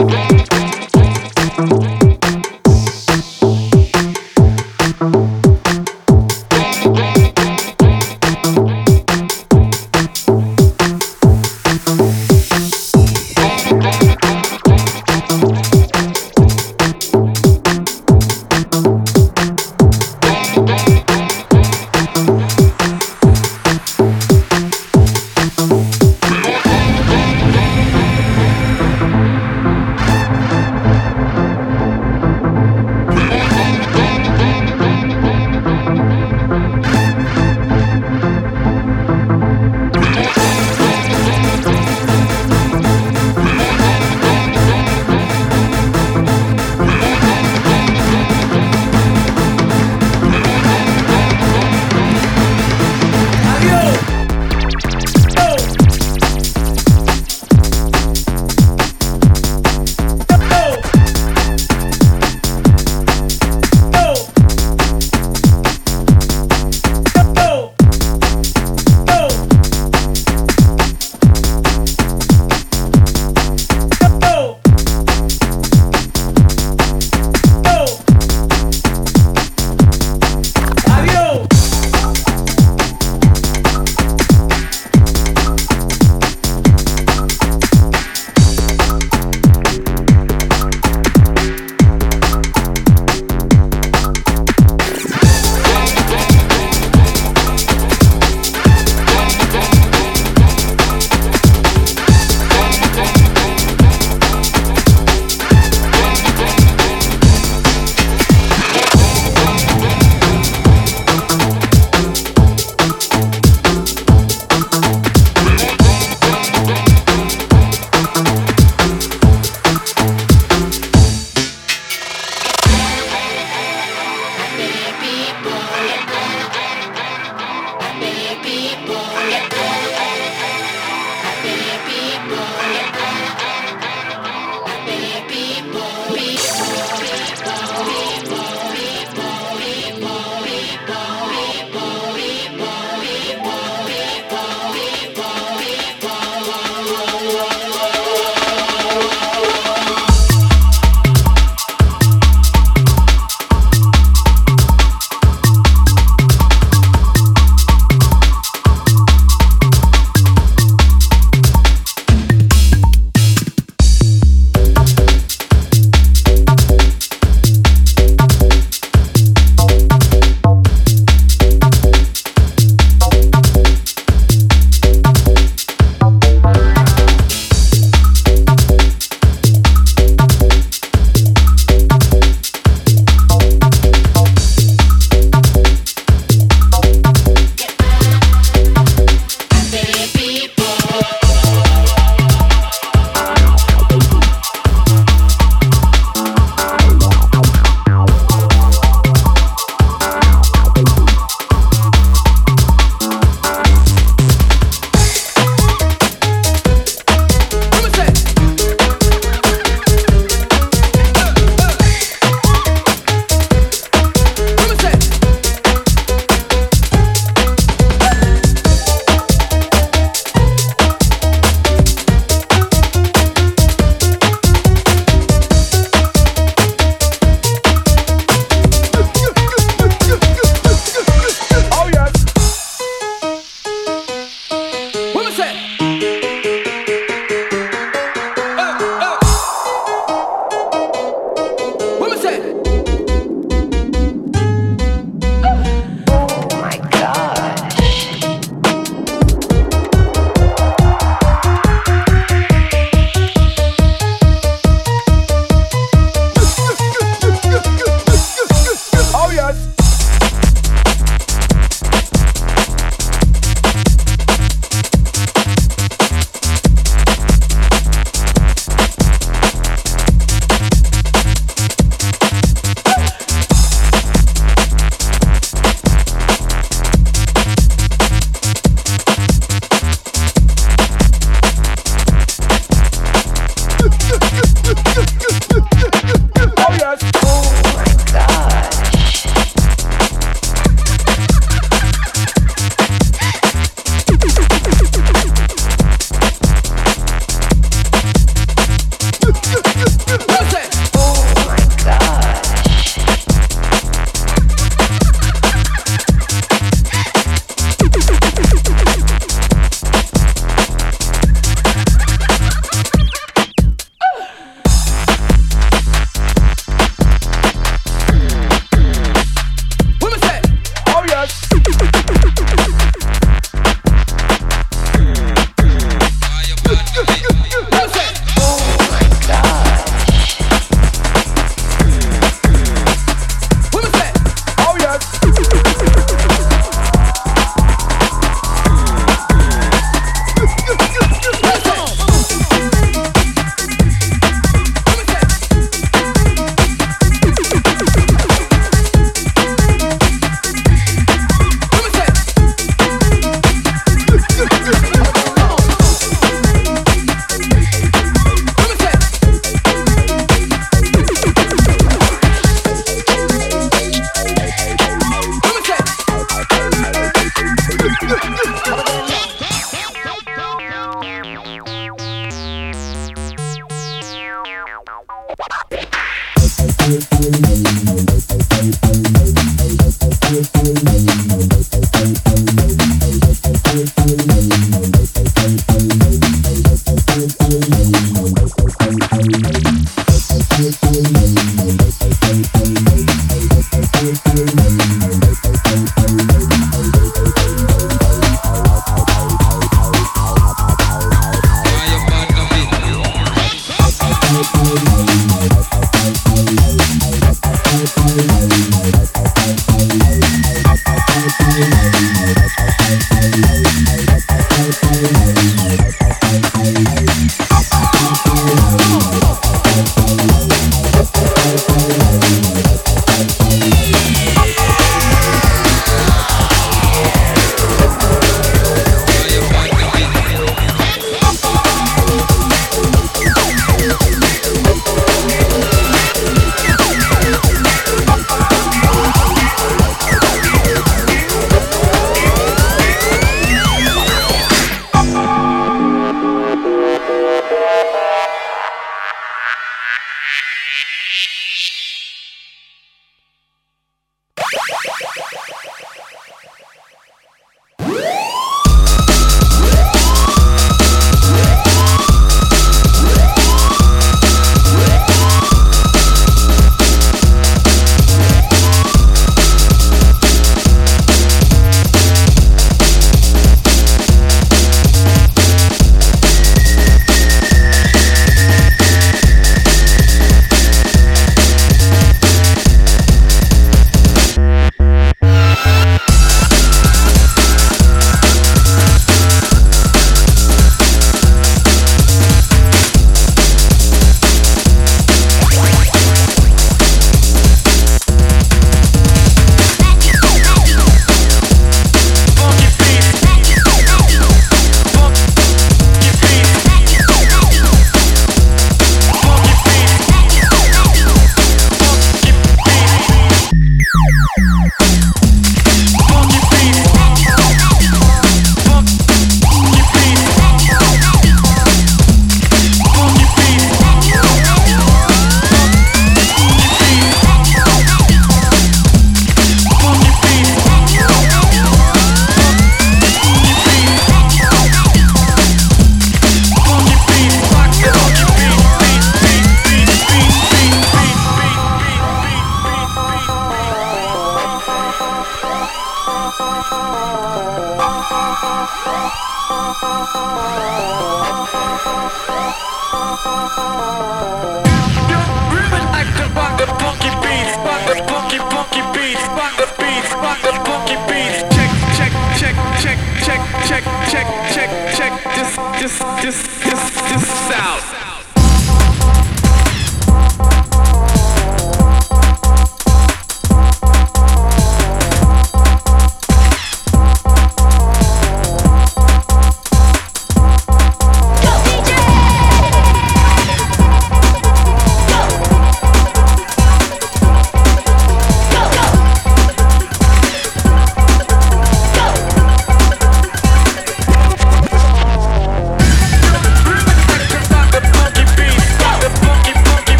everything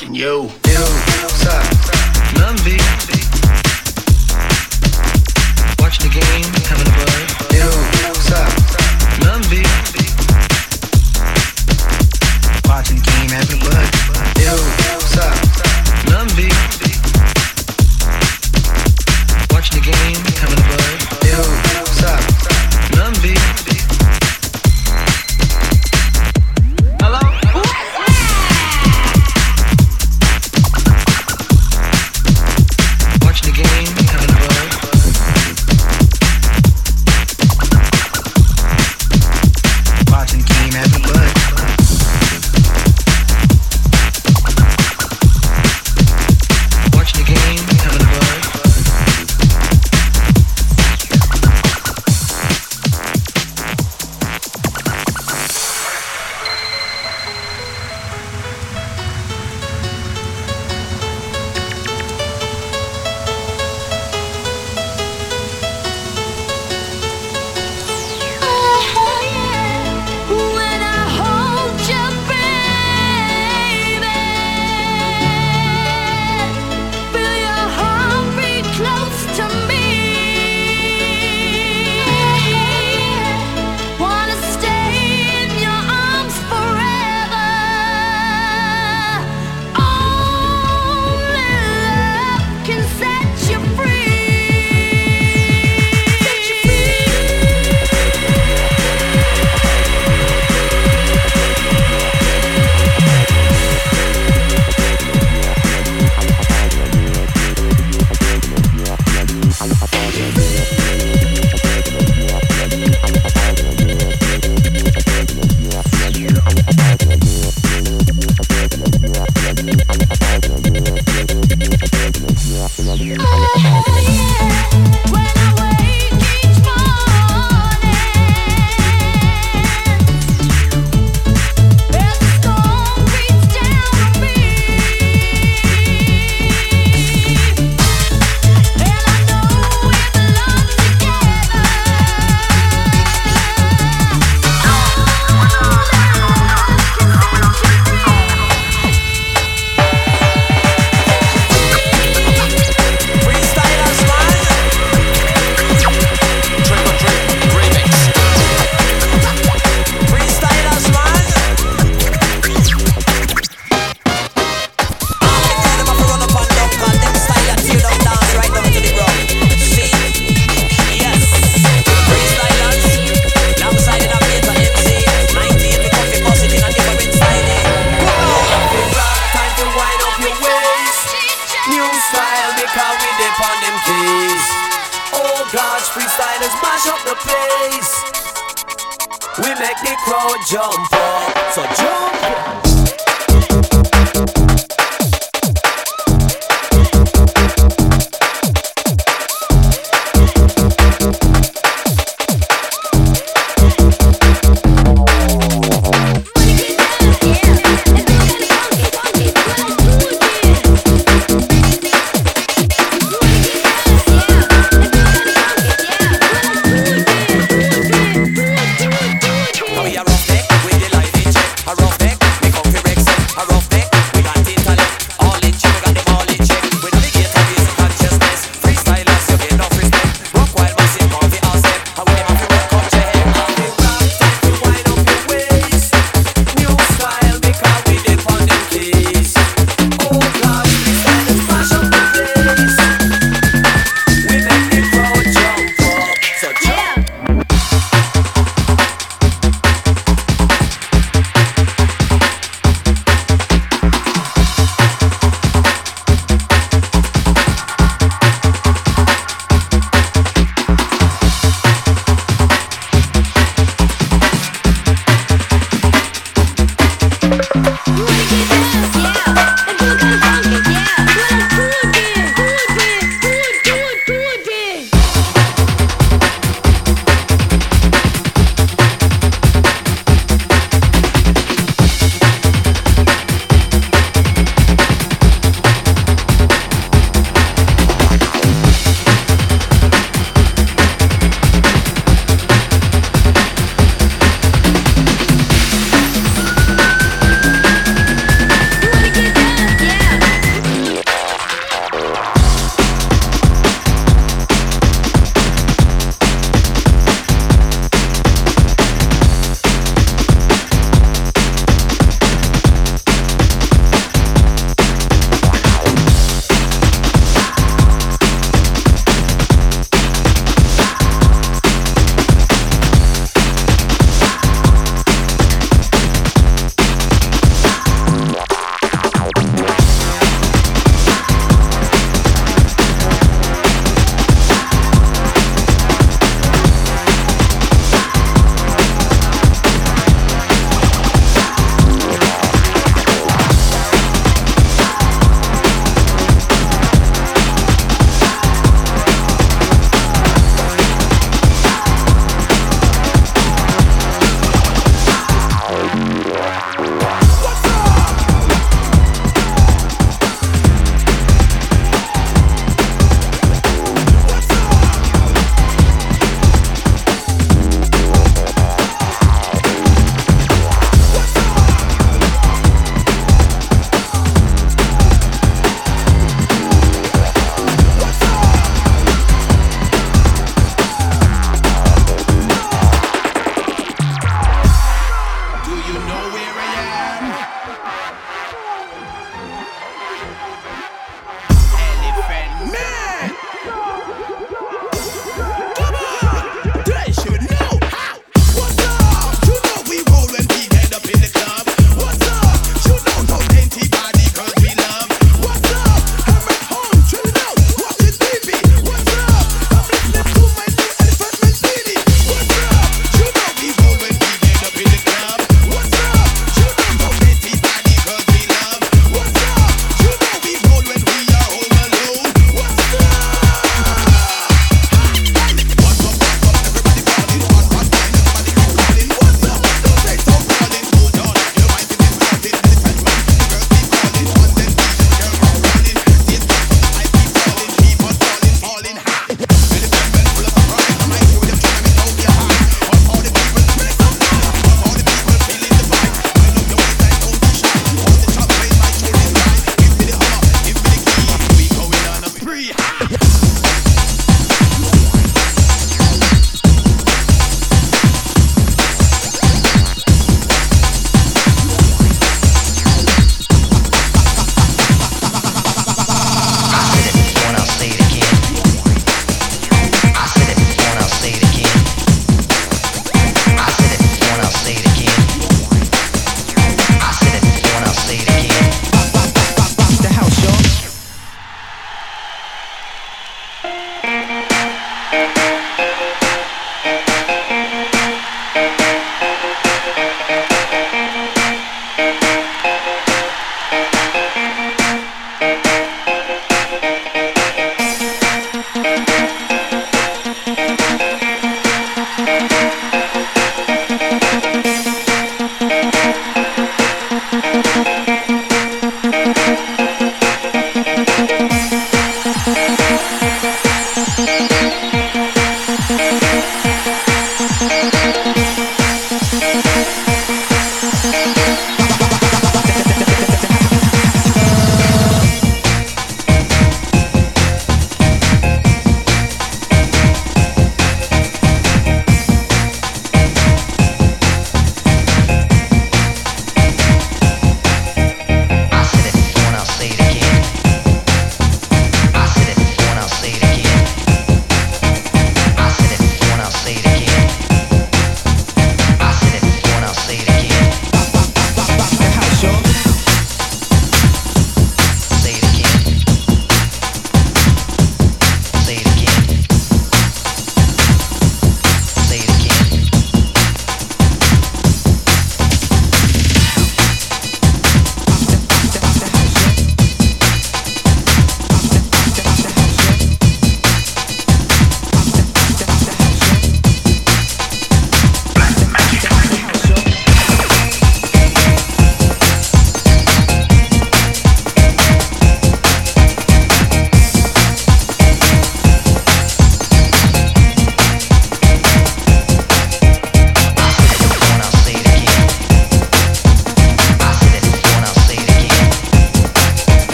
fucking yo. Yo, sa, nambi.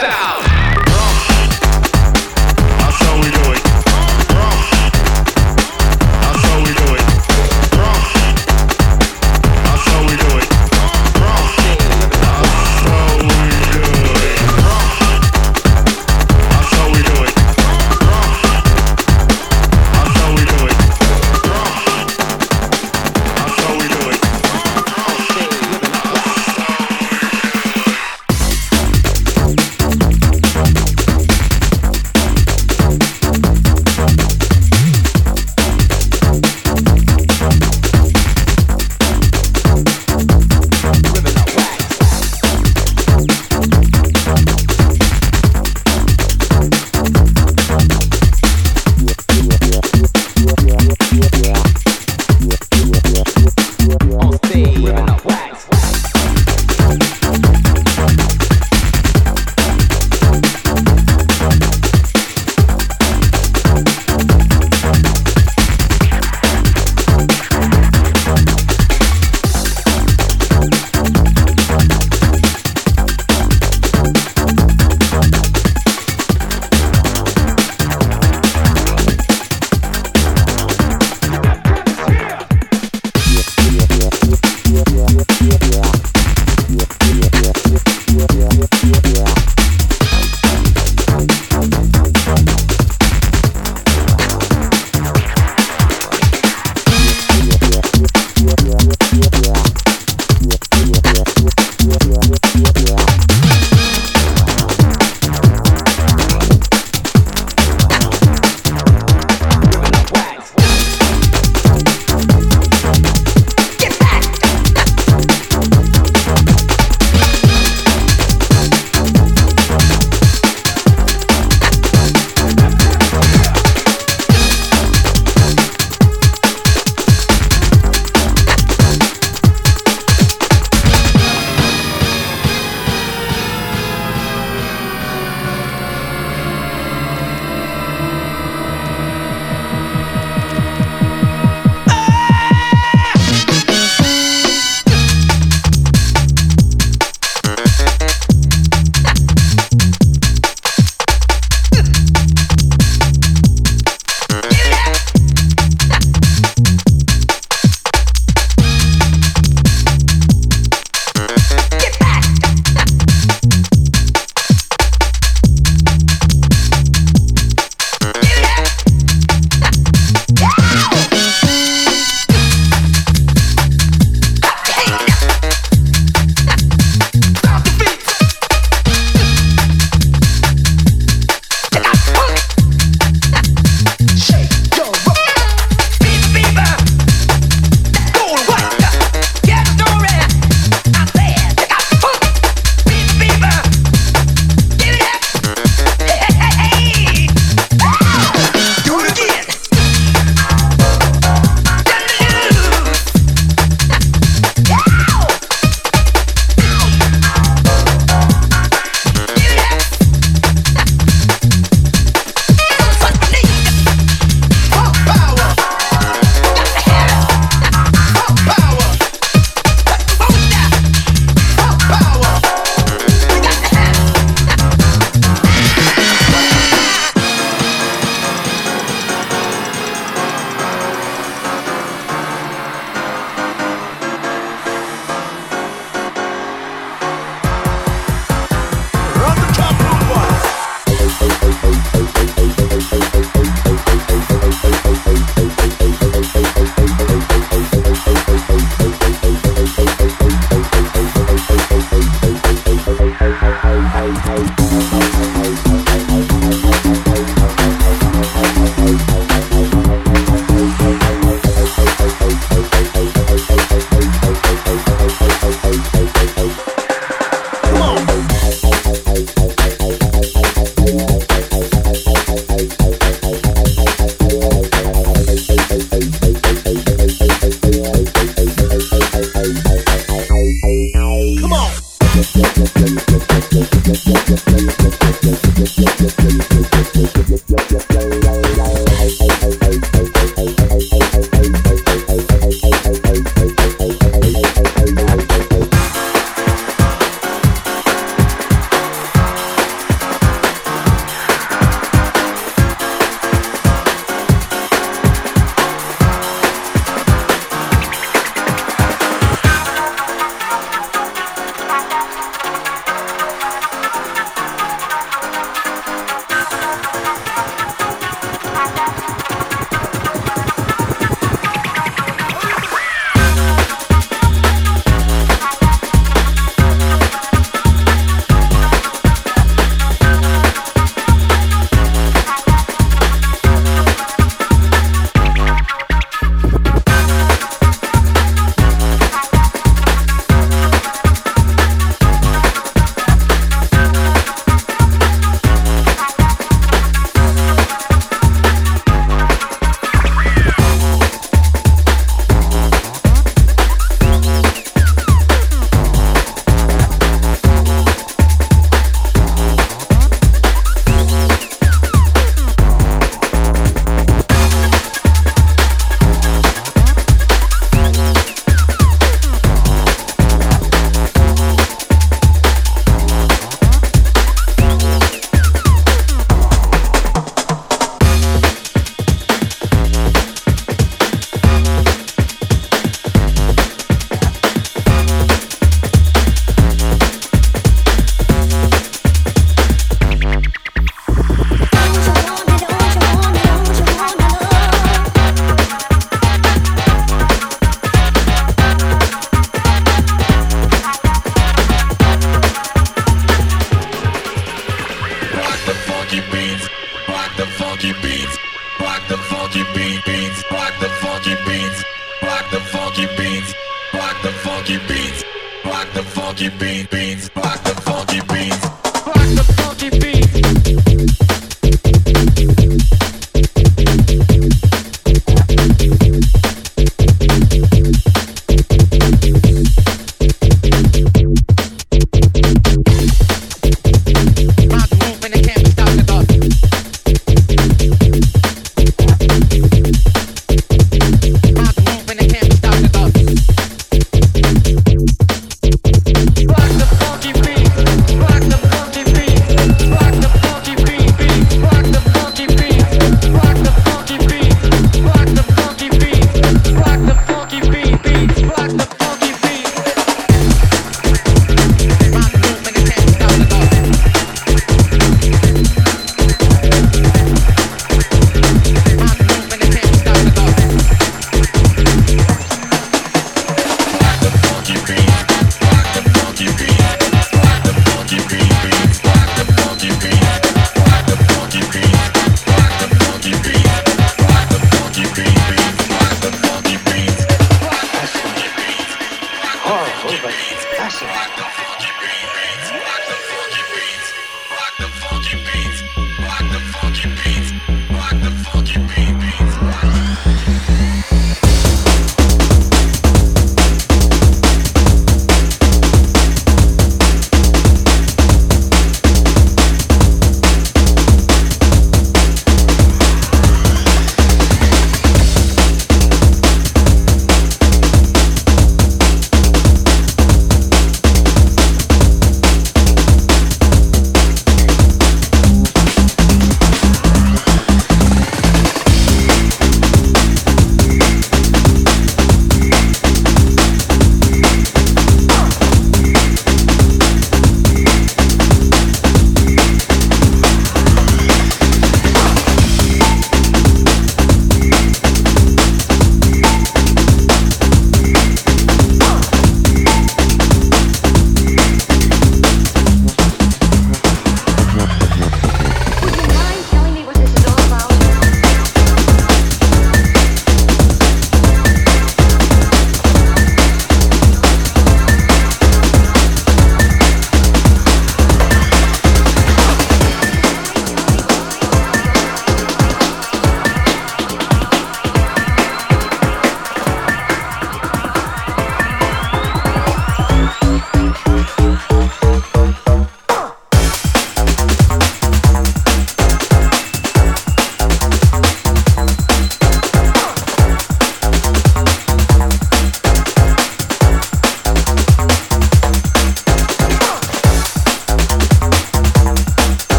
That's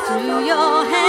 through your hands.